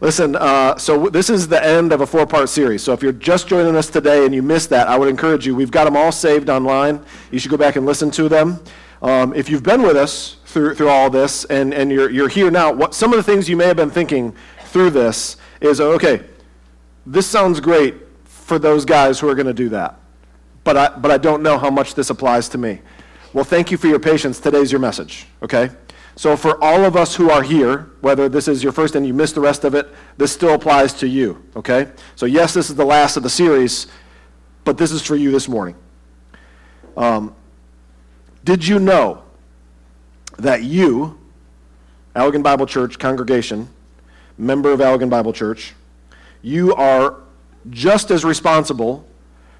Listen, uh, so this is the end of a four part series. So if you're just joining us today and you missed that, I would encourage you. We've got them all saved online. You should go back and listen to them. Um, if you've been with us through, through all this and, and you're, you're here now, what, some of the things you may have been thinking through this is okay, this sounds great for those guys who are going to do that, but I, but I don't know how much this applies to me. Well, thank you for your patience. Today's your message, okay? So, for all of us who are here, whether this is your first and you missed the rest of it, this still applies to you, okay? So, yes, this is the last of the series, but this is for you this morning. Um, did you know that you, Allegan Bible Church congregation, member of Allegan Bible Church, you are just as responsible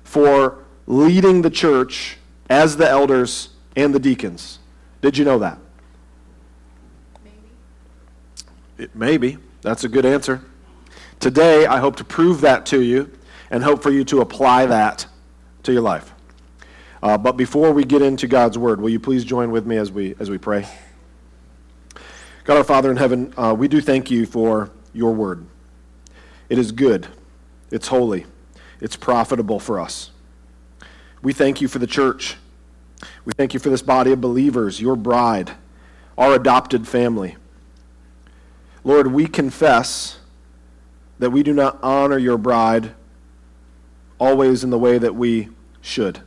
for leading the church as the elders and the deacons? Did you know that? It, maybe. That's a good answer. Today, I hope to prove that to you and hope for you to apply that to your life. Uh, but before we get into God's word, will you please join with me as we, as we pray? God our Father in heaven, uh, we do thank you for your word. It is good, it's holy, it's profitable for us. We thank you for the church. We thank you for this body of believers, your bride, our adopted family. Lord, we confess that we do not honor your bride always in the way that we should.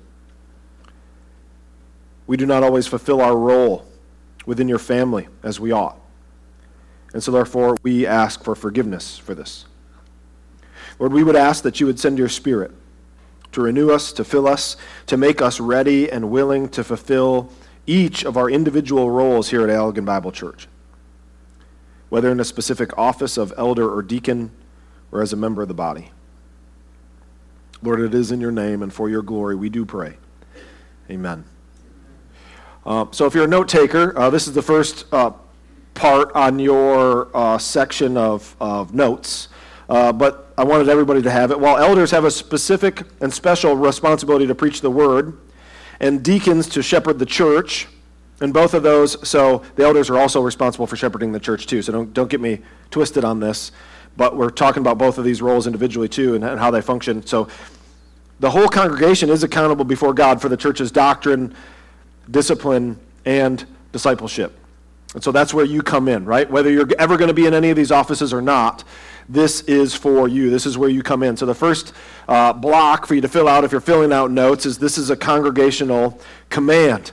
We do not always fulfill our role within your family as we ought. And so, therefore, we ask for forgiveness for this. Lord, we would ask that you would send your Spirit to renew us, to fill us, to make us ready and willing to fulfill each of our individual roles here at Allegan Bible Church whether in a specific office of elder or deacon or as a member of the body. Lord, it is in your name and for your glory we do pray. Amen. Uh, so, if you're a note taker, uh, this is the first uh, part on your uh, section of, of notes. Uh, but I wanted everybody to have it. While elders have a specific and special responsibility to preach the word, and deacons to shepherd the church, and both of those, so the elders are also responsible for shepherding the church too. So don't, don't get me twisted on this. But we're talking about both of these roles individually too and, and how they function. So the whole congregation is accountable before God for the church's doctrine, discipline, and discipleship. And so that's where you come in, right? Whether you're ever going to be in any of these offices or not, this is for you. This is where you come in. So the first uh, block for you to fill out if you're filling out notes is this is a congregational command.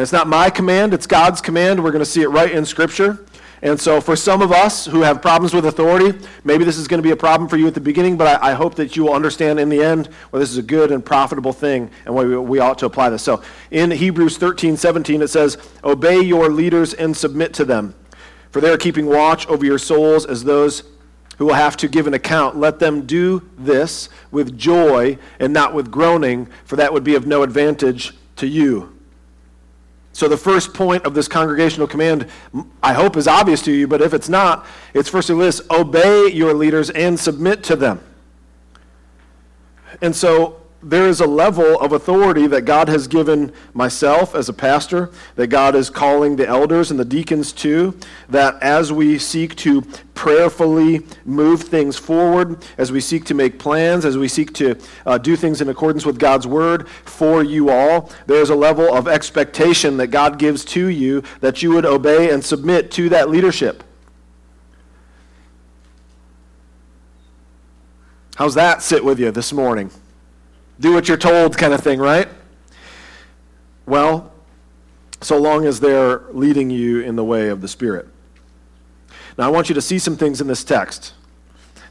And it's not my command, it's God's command. We're going to see it right in Scripture. And so, for some of us who have problems with authority, maybe this is going to be a problem for you at the beginning, but I, I hope that you will understand in the end where this is a good and profitable thing and why we, we ought to apply this. So, in Hebrews 13 17, it says, Obey your leaders and submit to them, for they are keeping watch over your souls as those who will have to give an account. Let them do this with joy and not with groaning, for that would be of no advantage to you. So, the first point of this congregational command, I hope, is obvious to you, but if it's not, it's first of this obey your leaders and submit to them. And so, there is a level of authority that God has given myself as a pastor, that God is calling the elders and the deacons to, that as we seek to prayerfully move things forward, as we seek to make plans, as we seek to uh, do things in accordance with God's word for you all, there is a level of expectation that God gives to you that you would obey and submit to that leadership. How's that sit with you this morning? Do what you're told kind of thing, right? Well, so long as they're leading you in the way of the Spirit. Now, I want you to see some things in this text.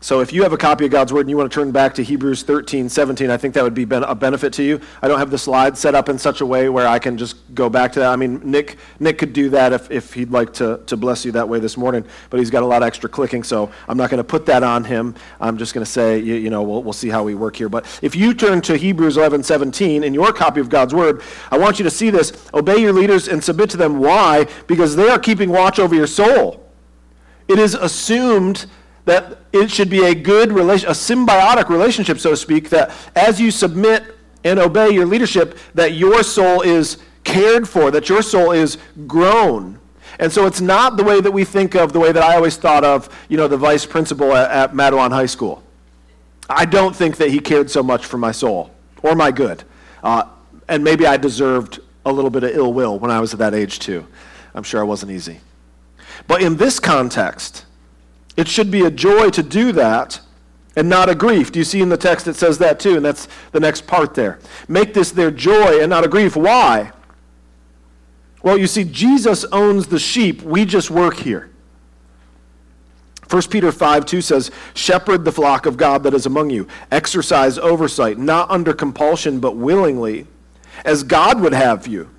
So if you have a copy of God's Word and you want to turn back to Hebrews 13, 17, I think that would be a benefit to you. I don't have the slides set up in such a way where I can just go back to that. I mean, Nick, Nick could do that if, if he'd like to, to bless you that way this morning, but he's got a lot of extra clicking, so I'm not going to put that on him. I'm just going to say, you, you know, we'll, we'll see how we work here. But if you turn to Hebrews 11, 17 in your copy of God's Word, I want you to see this. Obey your leaders and submit to them. Why? Because they are keeping watch over your soul. It is assumed that it should be a good relation, a symbiotic relationship, so to speak, that as you submit and obey your leadership, that your soul is cared for, that your soul is grown. And so it's not the way that we think of, the way that I always thought of, you know, the vice principal at, at Mattawan High School. I don't think that he cared so much for my soul or my good. Uh, and maybe I deserved a little bit of ill will when I was at that age, too. I'm sure I wasn't easy. But in this context, it should be a joy to do that and not a grief. Do you see in the text it says that too? And that's the next part there. Make this their joy and not a grief. Why? Well, you see, Jesus owns the sheep. We just work here. 1 Peter 5 2 says, Shepherd the flock of God that is among you, exercise oversight, not under compulsion, but willingly, as God would have you,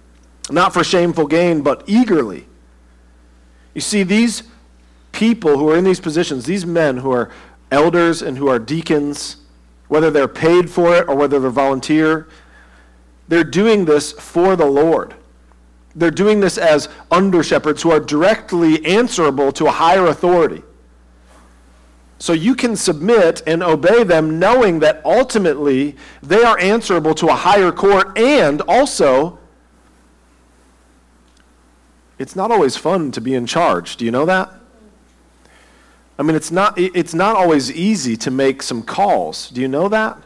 not for shameful gain, but eagerly. You see, these people who are in these positions, these men who are elders and who are deacons, whether they're paid for it or whether they're volunteer, they're doing this for the Lord. They're doing this as under shepherds who are directly answerable to a higher authority. So you can submit and obey them knowing that ultimately they are answerable to a higher court and also it's not always fun to be in charge. Do you know that? I mean, it's not, it's not always easy to make some calls. Do you know that?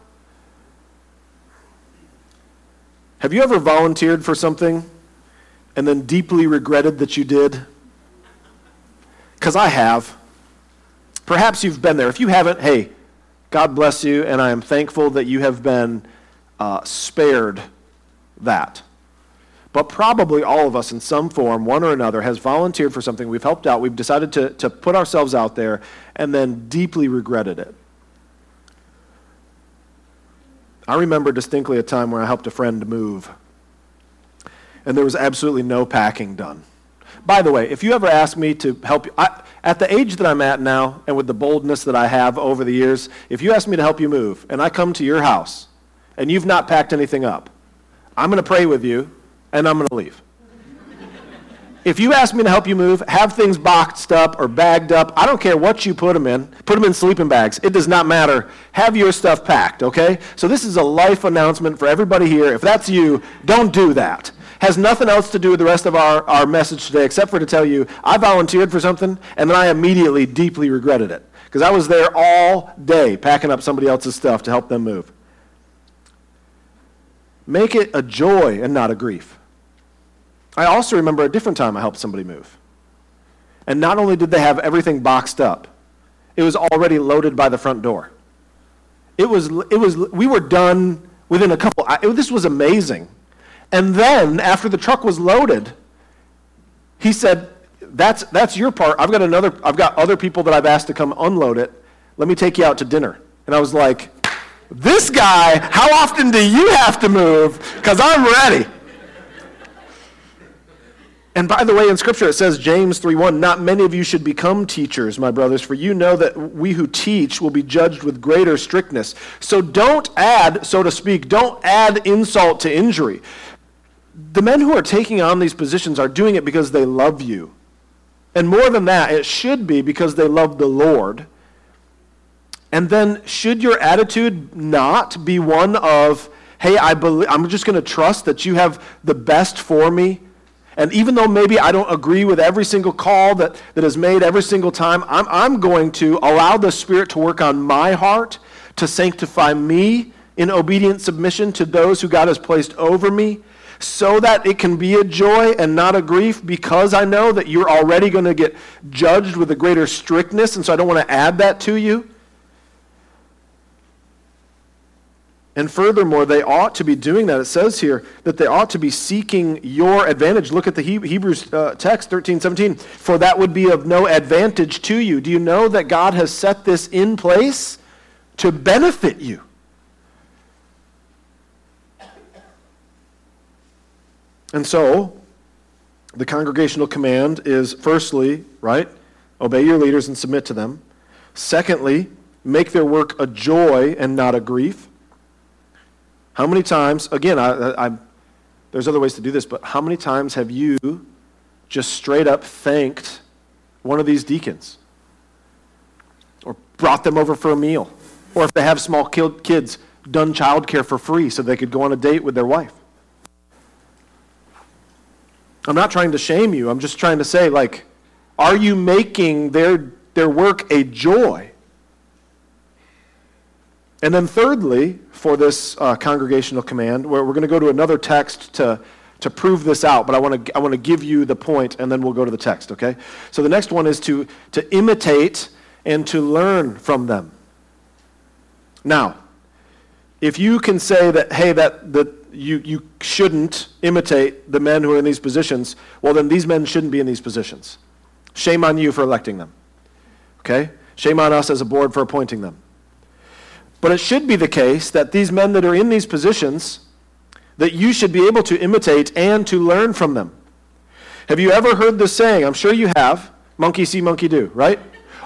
Have you ever volunteered for something and then deeply regretted that you did? Because I have. Perhaps you've been there. If you haven't, hey, God bless you, and I am thankful that you have been uh, spared that. But probably all of us, in some form, one or another, has volunteered for something. We've helped out. We've decided to, to put ourselves out there and then deeply regretted it. I remember distinctly a time where I helped a friend move, and there was absolutely no packing done. By the way, if you ever ask me to help you, I, at the age that I'm at now, and with the boldness that I have over the years, if you ask me to help you move, and I come to your house, and you've not packed anything up, I'm going to pray with you, and I'm going to leave. If you ask me to help you move, have things boxed up or bagged up. I don't care what you put them in. Put them in sleeping bags. It does not matter. Have your stuff packed, okay? So this is a life announcement for everybody here. If that's you, don't do that has nothing else to do with the rest of our, our message today except for to tell you I volunteered for something and then I immediately deeply regretted it because I was there all day packing up somebody else's stuff to help them move. Make it a joy and not a grief. I also remember a different time I helped somebody move. And not only did they have everything boxed up, it was already loaded by the front door. It was, it was, we were done within a couple, it, this was amazing. And then, after the truck was loaded, he said, that's, that's your part. I've got another, I've got other people that I've asked to come unload it. Let me take you out to dinner. And I was like, this guy, how often do you have to move? Because I'm ready. And by the way, in Scripture it says, James 3.1, Not many of you should become teachers, my brothers, for you know that we who teach will be judged with greater strictness. So don't add, so to speak, don't add insult to injury the men who are taking on these positions are doing it because they love you. And more than that, it should be because they love the Lord. And then, should your attitude not be one of, hey, I believe, I'm just going to trust that you have the best for me? And even though maybe I don't agree with every single call that, that is made every single time, I'm, I'm going to allow the Spirit to work on my heart to sanctify me in obedient submission to those who God has placed over me so that it can be a joy and not a grief because I know that you're already going to get judged with a greater strictness, and so I don't want to add that to you. And furthermore, they ought to be doing that. It says here that they ought to be seeking your advantage. Look at the Hebrews uh, text, 13, 17. For that would be of no advantage to you. Do you know that God has set this in place to benefit you? And so, the congregational command is firstly, right, obey your leaders and submit to them. Secondly, make their work a joy and not a grief. How many times, again, I, I, there's other ways to do this, but how many times have you just straight up thanked one of these deacons? Or brought them over for a meal? Or if they have small kids, done childcare for free so they could go on a date with their wife? I'm not trying to shame you. I'm just trying to say, like, are you making their, their work a joy? And then, thirdly, for this uh, congregational command, we're going to go to another text to, to prove this out, but I want to I want to give you the point, and then we'll go to the text. Okay? So the next one is to to imitate and to learn from them. Now, if you can say that, hey, that that you you shouldn't imitate the men who are in these positions, well, then these men shouldn't be in these positions. Shame on you for electing them. Okay? Shame on us as a board for appointing them. But it should be the case that these men that are in these positions, that you should be able to imitate and to learn from them. Have you ever heard the saying? I'm sure you have. Monkey see, monkey do, right?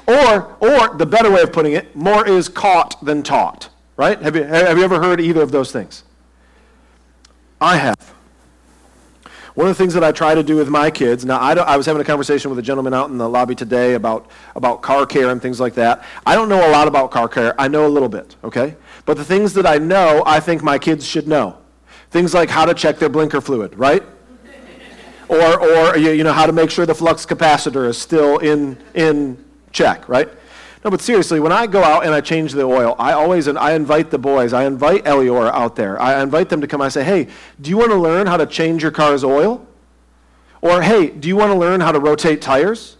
Or, or the better way of putting it, more is caught than taught, right? Have you, have you ever heard either of those things? I have. One of the things that I try to do with my kids, now I, I, was having a conversation with a gentleman out in the lobby today about, about car care and things like that. I don't know a lot about car care. I know a little bit, okay? But the things that I know, I think my kids should know. Things like how to check their blinker fluid, right? or, or you know, how to make sure the flux capacitor is still in, in check, right? No, but seriously, when I go out and I change the oil, I always and I invite the boys. I invite Elior out there. I invite them to come. I say, hey, do you want to learn how to change your car's oil? Or hey, do you want to learn how to rotate tires?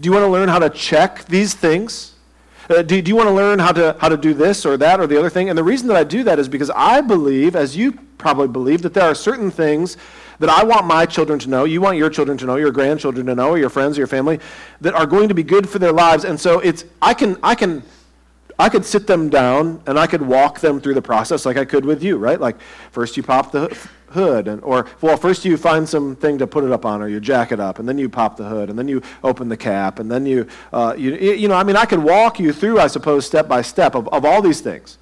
Do you want to learn how to check these things? Uh, do, do you want to learn how to, how to do this or that or the other thing? And the reason that I do that is because I believe, as you probably believe, that there are certain things that I want my children to know, you want your children to know, your grandchildren to know, or your friends your family, that are going to be good for their lives. And so it's I can I can I could sit them down and I could walk them through the process like I could with you, right? Like first you pop the hood and or well first you find something to put it up on or you jack it up and then you pop the hood and then you open the cap and then you uh, you, you know I mean I could walk you through I suppose step by step of, of all these things.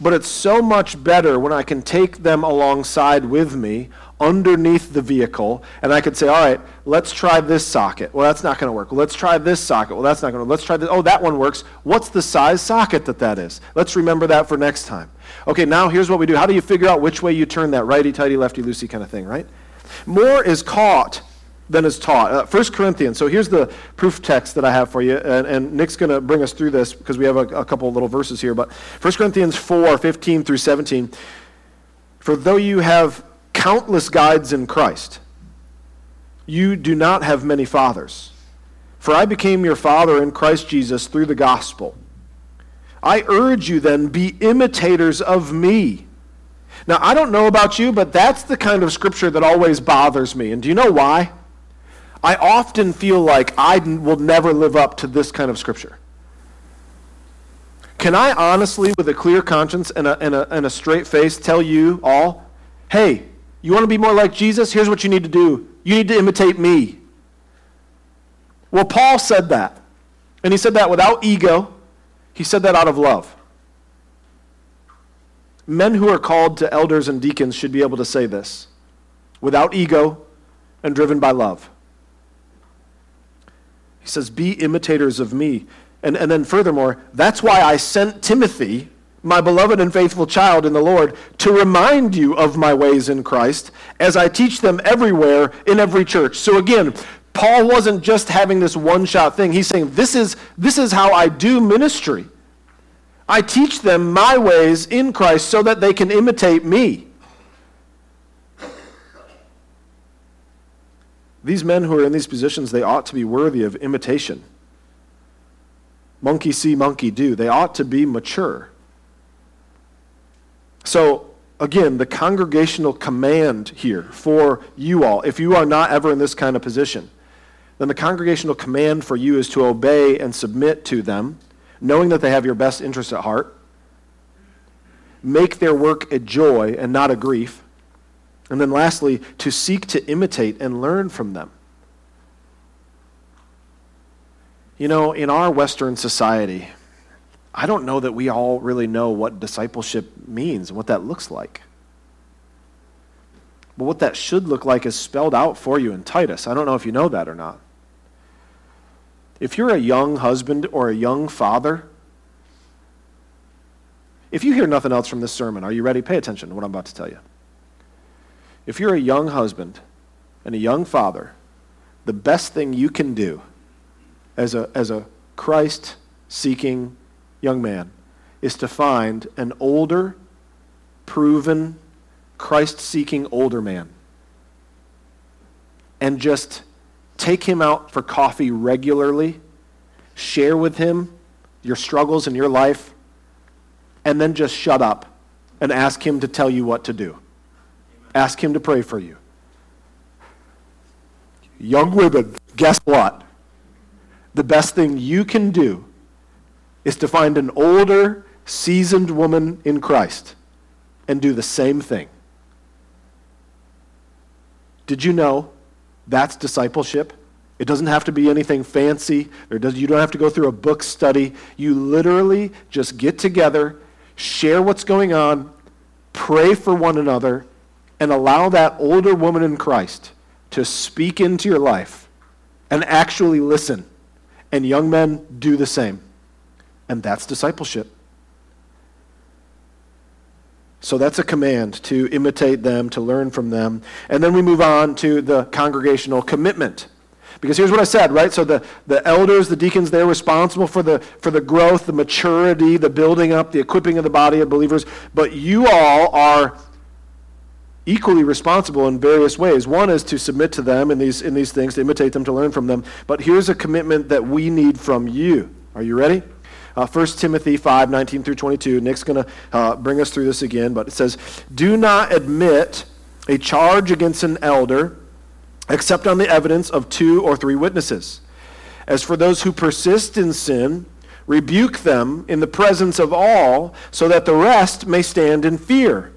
But it's so much better when I can take them alongside with me underneath the vehicle and I could say, all right, let's try this socket. Well, that's not going to work. Well, let's try this socket. Well, that's not going to work. Let's try this. Oh, that one works. What's the size socket that that is? Let's remember that for next time. Okay, now here's what we do. How do you figure out which way you turn that righty, tighty, lefty, loosey kind of thing, right? More is caught than is taught. Uh, 1 Corinthians, so here's the proof text that I have for you, and, and Nick's going to bring us through this because we have a, a couple little verses here. But 1 Corinthians 4 15 through 17. For though you have countless guides in Christ, you do not have many fathers. For I became your father in Christ Jesus through the gospel. I urge you then, be imitators of me. Now, I don't know about you, but that's the kind of scripture that always bothers me. And do you know why? I often feel like I will never live up to this kind of scripture. Can I honestly, with a clear conscience and a, and, a, and a straight face, tell you all, hey, you want to be more like Jesus? Here's what you need to do you need to imitate me. Well, Paul said that. And he said that without ego, he said that out of love. Men who are called to elders and deacons should be able to say this without ego and driven by love. He says, Be imitators of me. And, and then, furthermore, that's why I sent Timothy, my beloved and faithful child in the Lord, to remind you of my ways in Christ as I teach them everywhere in every church. So, again, Paul wasn't just having this one shot thing. He's saying, this is, this is how I do ministry. I teach them my ways in Christ so that they can imitate me. These men who are in these positions, they ought to be worthy of imitation. Monkey see, monkey do. They ought to be mature. So, again, the congregational command here for you all, if you are not ever in this kind of position, then the congregational command for you is to obey and submit to them, knowing that they have your best interests at heart. Make their work a joy and not a grief. And then lastly, to seek to imitate and learn from them. You know, in our Western society, I don't know that we all really know what discipleship means and what that looks like. But what that should look like is spelled out for you in Titus. I don't know if you know that or not. If you're a young husband or a young father, if you hear nothing else from this sermon, are you ready? Pay attention to what I'm about to tell you. If you're a young husband and a young father, the best thing you can do as a, as a Christ seeking young man is to find an older, proven, Christ seeking older man and just take him out for coffee regularly, share with him your struggles in your life, and then just shut up and ask him to tell you what to do. Ask him to pray for you. Young women, guess what? The best thing you can do is to find an older, seasoned woman in Christ and do the same thing. Did you know that's discipleship? It doesn't have to be anything fancy. Or does, you don't have to go through a book study. You literally just get together, share what's going on, pray for one another, and allow that older woman in Christ to speak into your life and actually listen. And young men do the same. And that's discipleship. So that's a command to imitate them, to learn from them. And then we move on to the congregational commitment. Because here's what I said, right? So the, the elders, the deacons, they're responsible for the, for the growth, the maturity, the building up, the equipping of the body of believers. But you all are equally responsible in various ways. One is to submit to them in these, in these things, to imitate them, to learn from them. But here's a commitment that we need from you. Are you ready? Uh, 1 Timothy 5, 19 through 22. Nick's going to uh, bring us through this again, but it says, Do not admit a charge against an elder except on the evidence of two or three witnesses. As for those who persist in sin, rebuke them in the presence of all, so that the rest may stand in fear.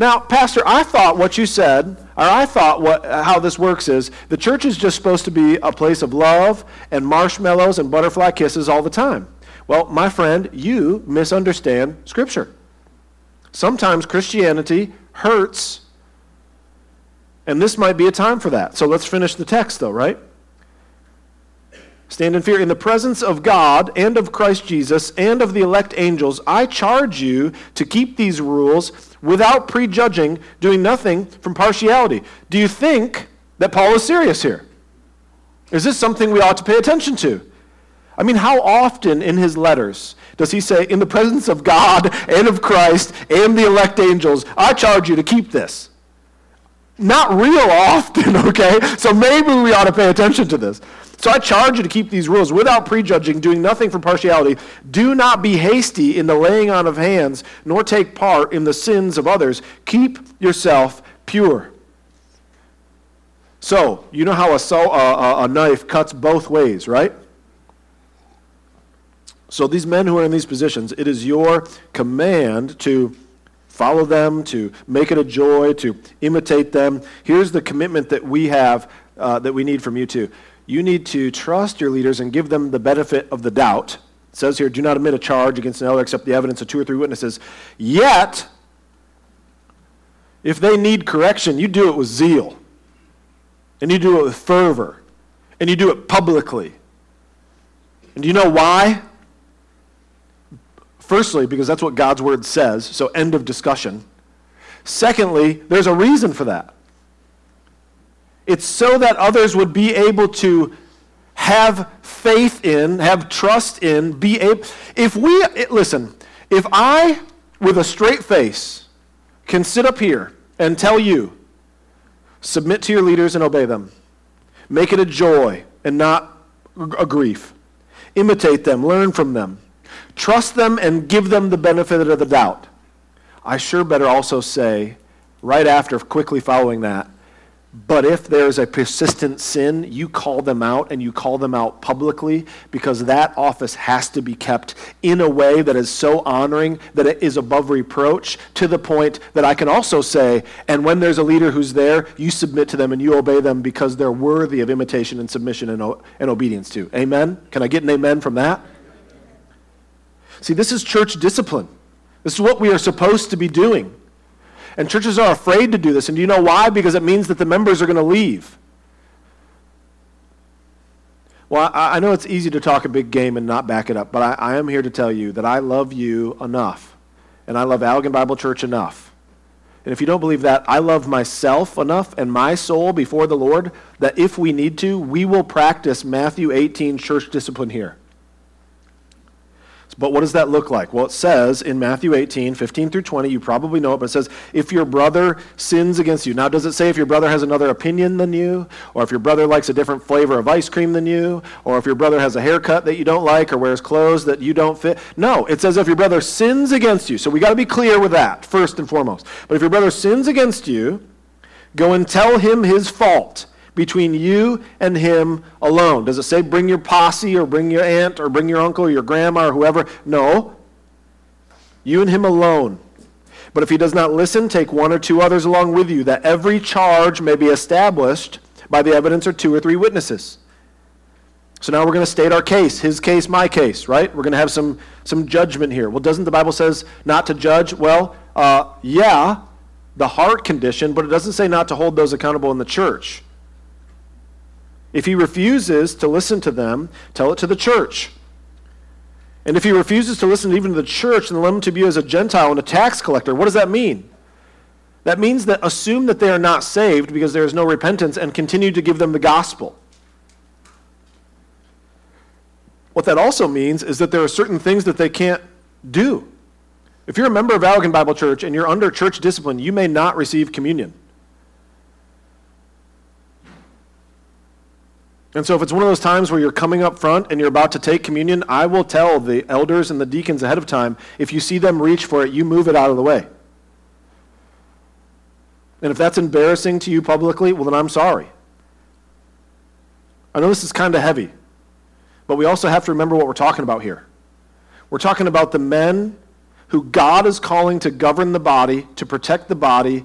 Now, Pastor, I thought what you said, or I thought what, uh, how this works is the church is just supposed to be a place of love and marshmallows and butterfly kisses all the time. Well, my friend, you misunderstand Scripture. Sometimes Christianity hurts, and this might be a time for that. So let's finish the text, though, right? Stand in fear. In the presence of God and of Christ Jesus and of the elect angels, I charge you to keep these rules without prejudging, doing nothing from partiality. Do you think that Paul is serious here? Is this something we ought to pay attention to? I mean, how often in his letters does he say, In the presence of God and of Christ and the elect angels, I charge you to keep this? Not real often, okay? So maybe we ought to pay attention to this. So I charge you to keep these rules without prejudging, doing nothing from partiality. Do not be hasty in the laying on of hands, nor take part in the sins of others. Keep yourself pure. So, you know how a, uh, a knife cuts both ways, right? So, these men who are in these positions, it is your command to follow them, to make it a joy, to imitate them. Here's the commitment that we have, uh, that we need from you too you need to trust your leaders and give them the benefit of the doubt. It says here, do not admit a charge against an elder except the evidence of two or three witnesses. Yet, if they need correction, you do it with zeal. And you do it with fervor. And you do it publicly. And do you know why? Firstly, because that's what God's word says, so end of discussion. Secondly, there's a reason for that. It's so that others would be able to have faith in, have trust in, be able. If we, listen, if I, with a straight face, can sit up here and tell you, submit to your leaders and obey them, make it a joy and not a grief, imitate them, learn from them, trust them, and give them the benefit of the doubt. I sure better also say, right after, quickly following that, but if there's a persistent sin, you call them out and you call them out publicly because that office has to be kept in a way that is so honoring that it is above reproach to the point that I can also say, and when there's a leader who's there, you submit to them and you obey them because they're worthy of imitation and submission and, and obedience to. Amen? Can I get an amen from that? See, this is church discipline. This is what we are supposed to be doing. And churches are afraid to do this. And do you know why? Because it means that the members are going to leave. Well, I, know it's easy to talk a big game and not back it up, but I, I am here to tell you that I love you enough, and I love Allegan Bible Church enough And if you don't believe that, I love myself enough and my soul before the Lord that if we need to, we will practice Matthew 18 church discipline here. But what does that look like? Well, it says in Matthew 18, 15 through 20, you probably know it, but it says, if your brother sins against you. Now, does it say if your brother has another opinion than you, or if your brother likes a different flavor of ice cream than you, or if your brother has a haircut that you don't like, or wears clothes that you don't fit? No, it says if your brother sins against you. So we got to be clear with that, first and foremost. But if your brother sins against you, go and tell him his fault between you and him alone. Does it say bring your posse or bring your aunt or bring your uncle or your grandma or whoever? No. You and him alone. But if he does not listen, take one or two others along with you, that every charge may be established by the evidence of two or three witnesses. So now we're going to state our case, his case, my case, right? We're going to have some, some judgment here. Well, doesn't the Bible says not to judge? Well, uh, yeah, the heart condition, but it doesn't say not to hold those accountable in the church. If he refuses to listen to them, tell it to the church. And if he refuses to listen even to the church and let him to be as a Gentile and a tax collector, what does that mean? That means that assume that they are not saved because there is no repentance and continue to give them the gospel. What that also means is that there are certain things that they can't do. If you're a member of Allegan Bible Church and you're under church discipline, you may not receive communion. And so, if it's one of those times where you're coming up front and you're about to take communion, I will tell the elders and the deacons ahead of time if you see them reach for it, you move it out of the way. And if that's embarrassing to you publicly, well, then I'm sorry. I know this is kind of heavy, but we also have to remember what we're talking about here. We're talking about the men who God is calling to govern the body, to protect the body,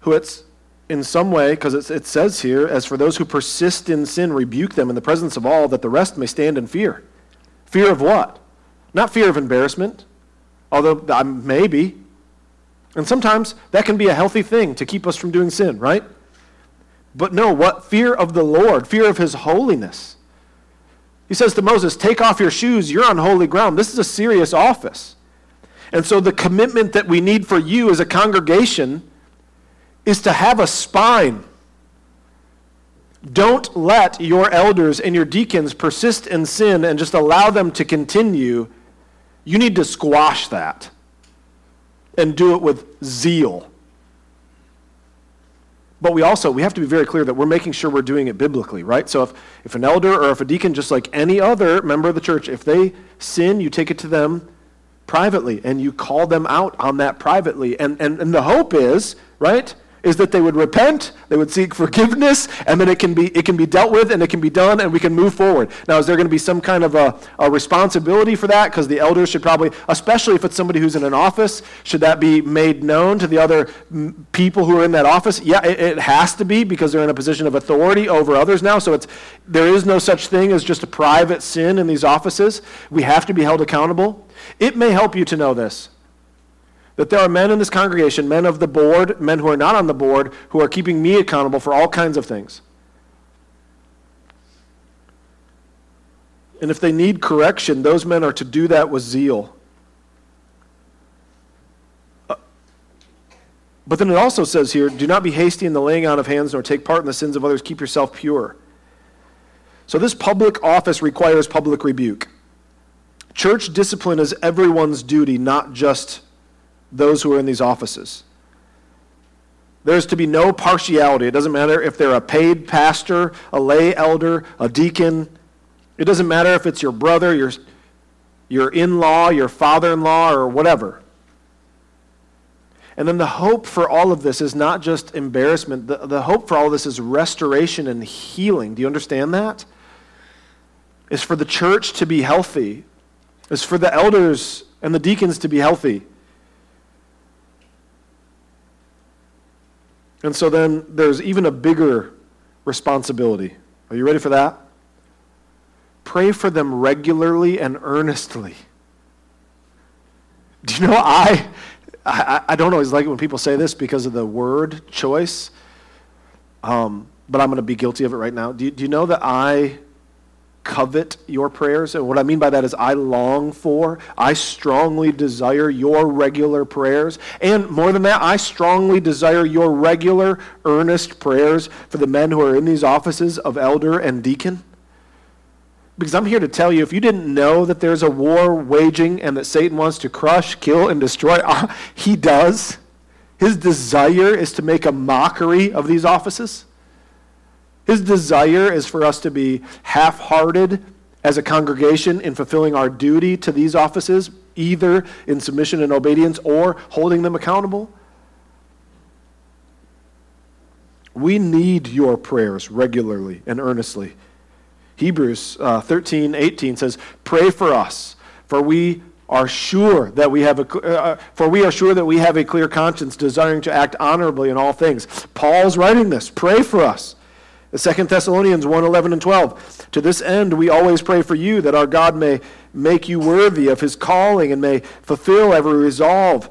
who it's in some way, because it says here, as for those who persist in sin, rebuke them in the presence of all, that the rest may stand in fear. Fear of what? Not fear of embarrassment, although I um, maybe. And sometimes that can be a healthy thing to keep us from doing sin, right? But no, what? Fear of the Lord, fear of his holiness. He says to Moses, Take off your shoes, you're on holy ground. This is a serious office. And so the commitment that we need for you as a congregation is to have a spine. Don't let your elders and your deacons persist in sin and just allow them to continue. You need to squash that and do it with zeal. But we also we have to be very clear that we're making sure we're doing it biblically, right? So if, if an elder or if a deacon, just like any other member of the church, if they sin, you take it to them privately and you call them out on that privately. And, and, and the hope is, right, is that they would repent, they would seek forgiveness, and then it can be, it can be dealt with and it can be done and we can move forward. Now, is there going to be some kind of a, a responsibility for that? Because the elders should probably, especially if it's somebody who's in an office, should that be made known to the other people who are in that office? Yeah, it, it has to be because they're in a position of authority over others now. So it's, there is no such thing as just a private sin in these offices. We have to be held accountable. It may help you to know this that there are men in this congregation, men of the board, men who are not on the board, who are keeping me accountable for all kinds of things. And if they need correction, those men are to do that with zeal. Uh, but then it also says here do not be hasty in the laying on of hands, nor take part in the sins of others. Keep yourself pure. So this public office requires public rebuke. Church discipline is everyone's duty, not just those who are in these offices. There's to be no partiality. It doesn't matter if they're a paid pastor, a lay elder, a deacon. It doesn't matter if it's your brother, your, your in law, your father in law, or whatever. And then the hope for all of this is not just embarrassment, the, the hope for all of this is restoration and healing. Do you understand that? Is for the church to be healthy, is for the elders and the deacons to be healthy. And so then there's even a bigger responsibility. Are you ready for that? Pray for them regularly and earnestly. Do you know, I, I, I don't always like it when people say this because of the word choice, um, but I'm going to be guilty of it right now. Do you, do you know that I covet your prayers. And what I mean by that is I long for, I strongly desire your regular prayers. And more than that, I strongly desire your regular, earnest prayers for the men who are in these offices of elder and deacon. Because I'm here to tell you if you didn't know that there's a war waging and that Satan wants to crush, kill, and destroy, uh, he does. His desire is to make a mockery of these offices. His desire is for us to be half hearted as a congregation in fulfilling our duty to these offices, either in submission and obedience or holding them accountable. We need your prayers regularly and earnestly. Hebrews uh, 13, 18 says, Pray for us, for we are sure that we have a uh, for we are sure that we have a clear conscience desiring to act honorably in all things paul's writing this pray for us Second Thessalonians 1 11 and 12. To this end, we always pray for you that our God may make you worthy of his calling and may fulfill every resolve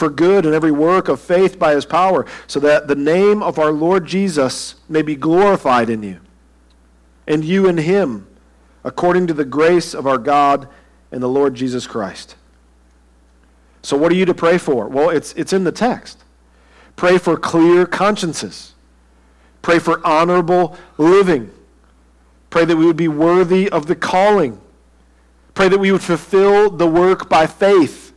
for good and every work of faith by his power, so that the name of our Lord Jesus may be glorified in you, and you in him, according to the grace of our God and the Lord Jesus Christ. So, what are you to pray for? Well, it's, it's in the text. Pray for clear consciences. Pray for honorable living. Pray that we would be worthy of the calling. Pray that we would fulfill the work by faith.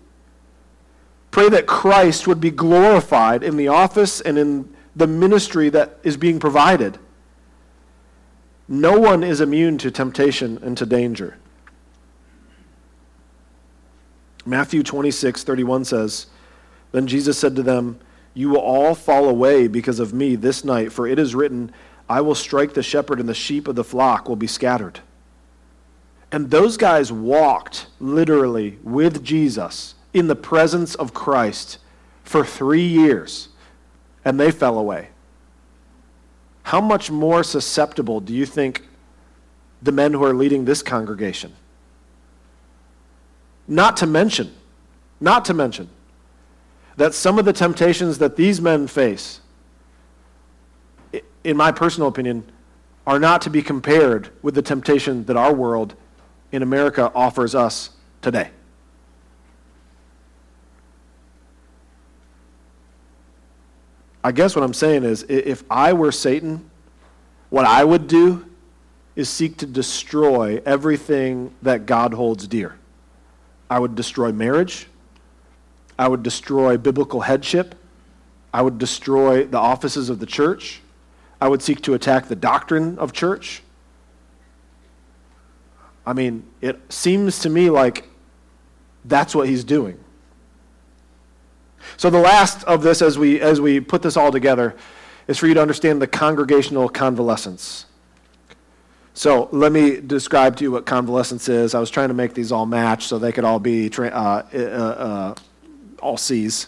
Pray that Christ would be glorified in the office and in the ministry that is being provided. No one is immune to temptation and to danger. Matthew 26, 31 says, Then Jesus said to them, you will all fall away because of me this night, for it is written, I will strike the shepherd, and the sheep of the flock will be scattered. And those guys walked literally with Jesus in the presence of Christ for three years, and they fell away. How much more susceptible do you think the men who are leading this congregation? Not to mention, not to mention, that some of the temptations that these men face, in my personal opinion, are not to be compared with the temptation that our world in America offers us today. I guess what I'm saying is if I were Satan, what I would do is seek to destroy everything that God holds dear. I would destroy marriage. I would destroy biblical headship. I would destroy the offices of the church. I would seek to attack the doctrine of church. I mean, it seems to me like that's what he's doing. So the last of this as we as we put this all together is for you to understand the congregational convalescence. So let me describe to you what convalescence is. I was trying to make these all match so they could all be uh, uh, uh, all C's.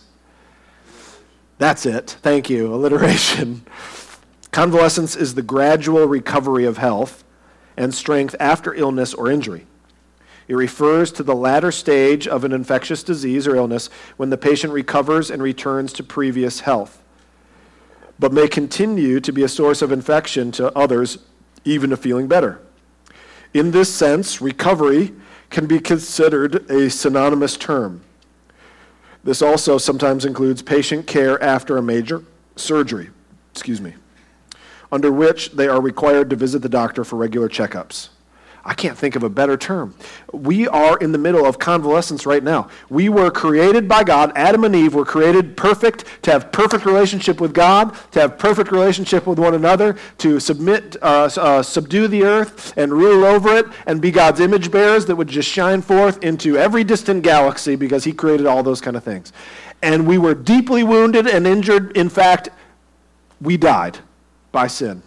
That's it. Thank you. Alliteration. Convalescence is the gradual recovery of health and strength after illness or injury. It refers to the latter stage of an infectious disease or illness when the patient recovers and returns to previous health, but may continue to be a source of infection to others even if feeling better. In this sense, recovery can be considered a synonymous term. This also sometimes includes patient care after a major surgery, excuse me, under which they are required to visit the doctor for regular checkups. I can't think of a better term. We are in the middle of convalescence right now. We were created by God. Adam and Eve were created perfect to have perfect relationship with God, to have perfect relationship with one another, to submit, uh, uh, subdue the earth and rule over it, and be God's image bearers that would just shine forth into every distant galaxy because He created all those kind of things. And we were deeply wounded and injured. In fact, we died by sin.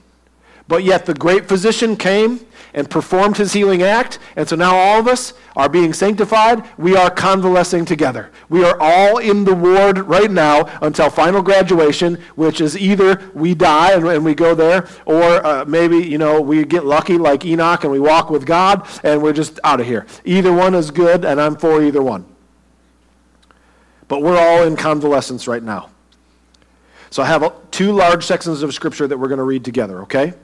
But yet the great physician came and performed his healing act. And so now all of us are being sanctified. We are convalescing together. We are all in the ward right now until final graduation, which is either we die and, and we go there, or uh, maybe, you know, we get lucky like Enoch and we walk with God and we're just out of here. Either one is good, and I'm for either one. But we're all in convalescence right now. So I have two large sections of Scripture that we're going to read together, okay?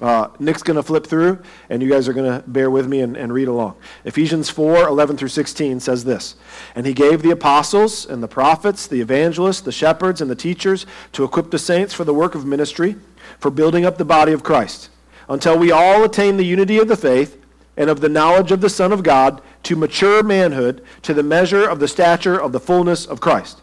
Uh, Nick's going to flip through, and you guys are going to bear with me and, and read along. Ephesians 4 11 through 16 says this And he gave the apostles and the prophets, the evangelists, the shepherds, and the teachers to equip the saints for the work of ministry, for building up the body of Christ, until we all attain the unity of the faith and of the knowledge of the Son of God, to mature manhood, to the measure of the stature of the fullness of Christ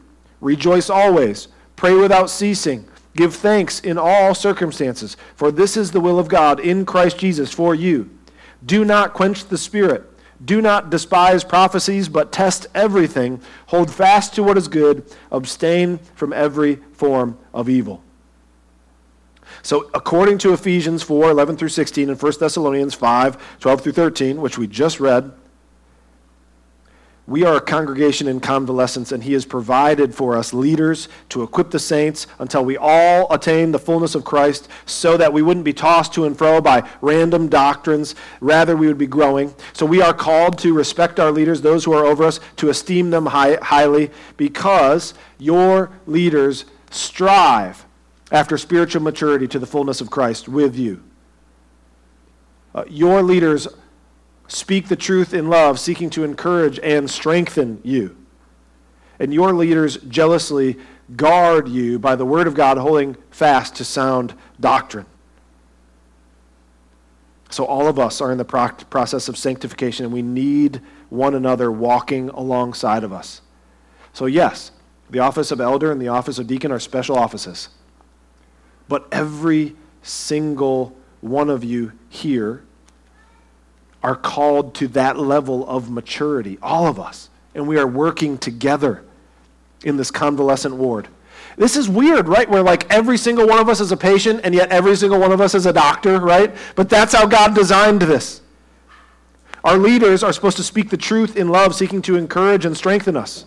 Rejoice always. Pray without ceasing. Give thanks in all circumstances, for this is the will of God in Christ Jesus for you. Do not quench the Spirit. Do not despise prophecies, but test everything. Hold fast to what is good. Abstain from every form of evil. So, according to Ephesians 4 11 through 16 and 1 Thessalonians 5 12 through 13, which we just read, we are a congregation in convalescence, and He has provided for us leaders to equip the saints until we all attain the fullness of Christ, so that we wouldn't be tossed to and fro by random doctrines. Rather, we would be growing. So we are called to respect our leaders, those who are over us, to esteem them high, highly, because your leaders strive after spiritual maturity to the fullness of Christ with you. Uh, your leaders speak the truth in love, seeking to encourage and strengthen you. And your leaders jealously guard you by the word of God, holding fast to sound doctrine. So, all of us are in the process of sanctification, and we need one another walking alongside of us. So, yes, the office of elder and the office of deacon are special offices. But every single one of you here are called to that level of maturity, all of us. And we are working together in this convalescent ward. This is weird, right? Where like every single one of us is a patient and yet every single one of us is a doctor, right? But that's how God designed this. Our leaders are supposed to speak the truth in love, seeking to encourage and strengthen us.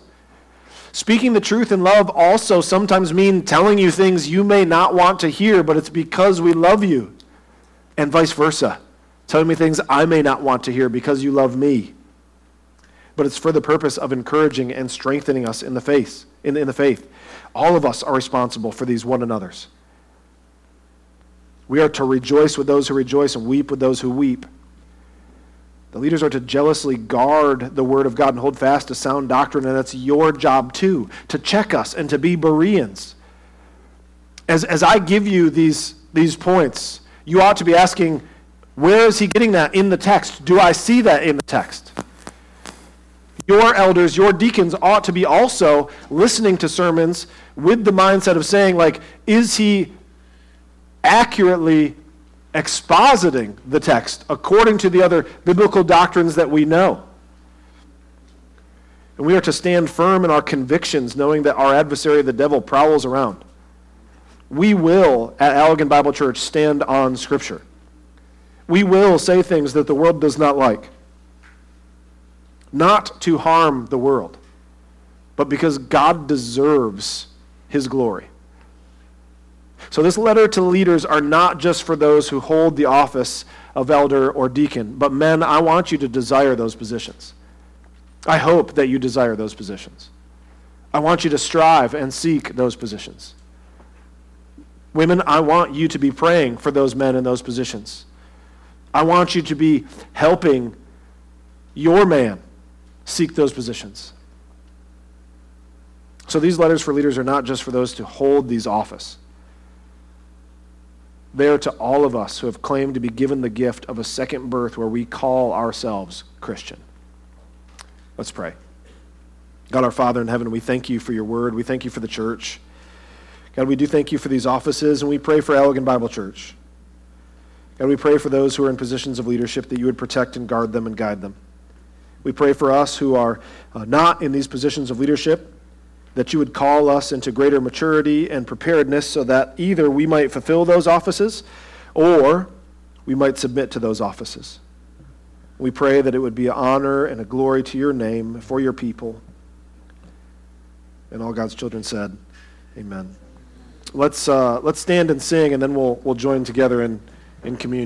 Speaking the truth in love also sometimes mean telling you things you may not want to hear, but it's because we love you, and vice versa telling me things I may not want to hear because you love me. But it's for the purpose of encouraging and strengthening us in the faith. In, in the faith. All of us are responsible for these one another's. We are to rejoice with those who rejoice and weep with those who weep. The leaders are to jealously guard the word of God and hold fast to sound doctrine, and that's your job too, to check us and to be Bereans. As, as I give you these, these points, you ought to be asking, where is he getting that in the text? Do I see that in the text? Your elders, your deacons ought to be also listening to sermons with the mindset of saying, like, is he accurately expositing the text according to the other biblical doctrines that we know? And we are to stand firm in our convictions, knowing that our adversary, the devil, prowls around. We will, at Allegan Bible Church, stand on Scripture. We will say things that the world does not like. Not to harm the world, but because God deserves his glory. So, this letter to leaders are not just for those who hold the office of elder or deacon, but men, I want you to desire those positions. I hope that you desire those positions. I want you to strive and seek those positions. Women, I want you to be praying for those men in those positions. I want you to be helping your man seek those positions. So these letters for leaders are not just for those to hold these office. They are to all of us who have claimed to be given the gift of a second birth where we call ourselves Christian. Let's pray. God, our Father in heaven, we thank you for your word. We thank you for the church. God, we do thank you for these offices, and we pray for Allegan Bible Church. God, we pray for those who are in positions of leadership that you would protect and guard them and guide them. We pray for us who are uh, not in these positions of leadership that you would call us into greater maturity and preparedness so that either we might fulfill those offices or we might submit to those offices. We pray that it would be an honor and a glory to your name for your people. And all God's children said, Amen. Let's, uh, let's stand and sing, and then we'll, we'll join together in, in communion.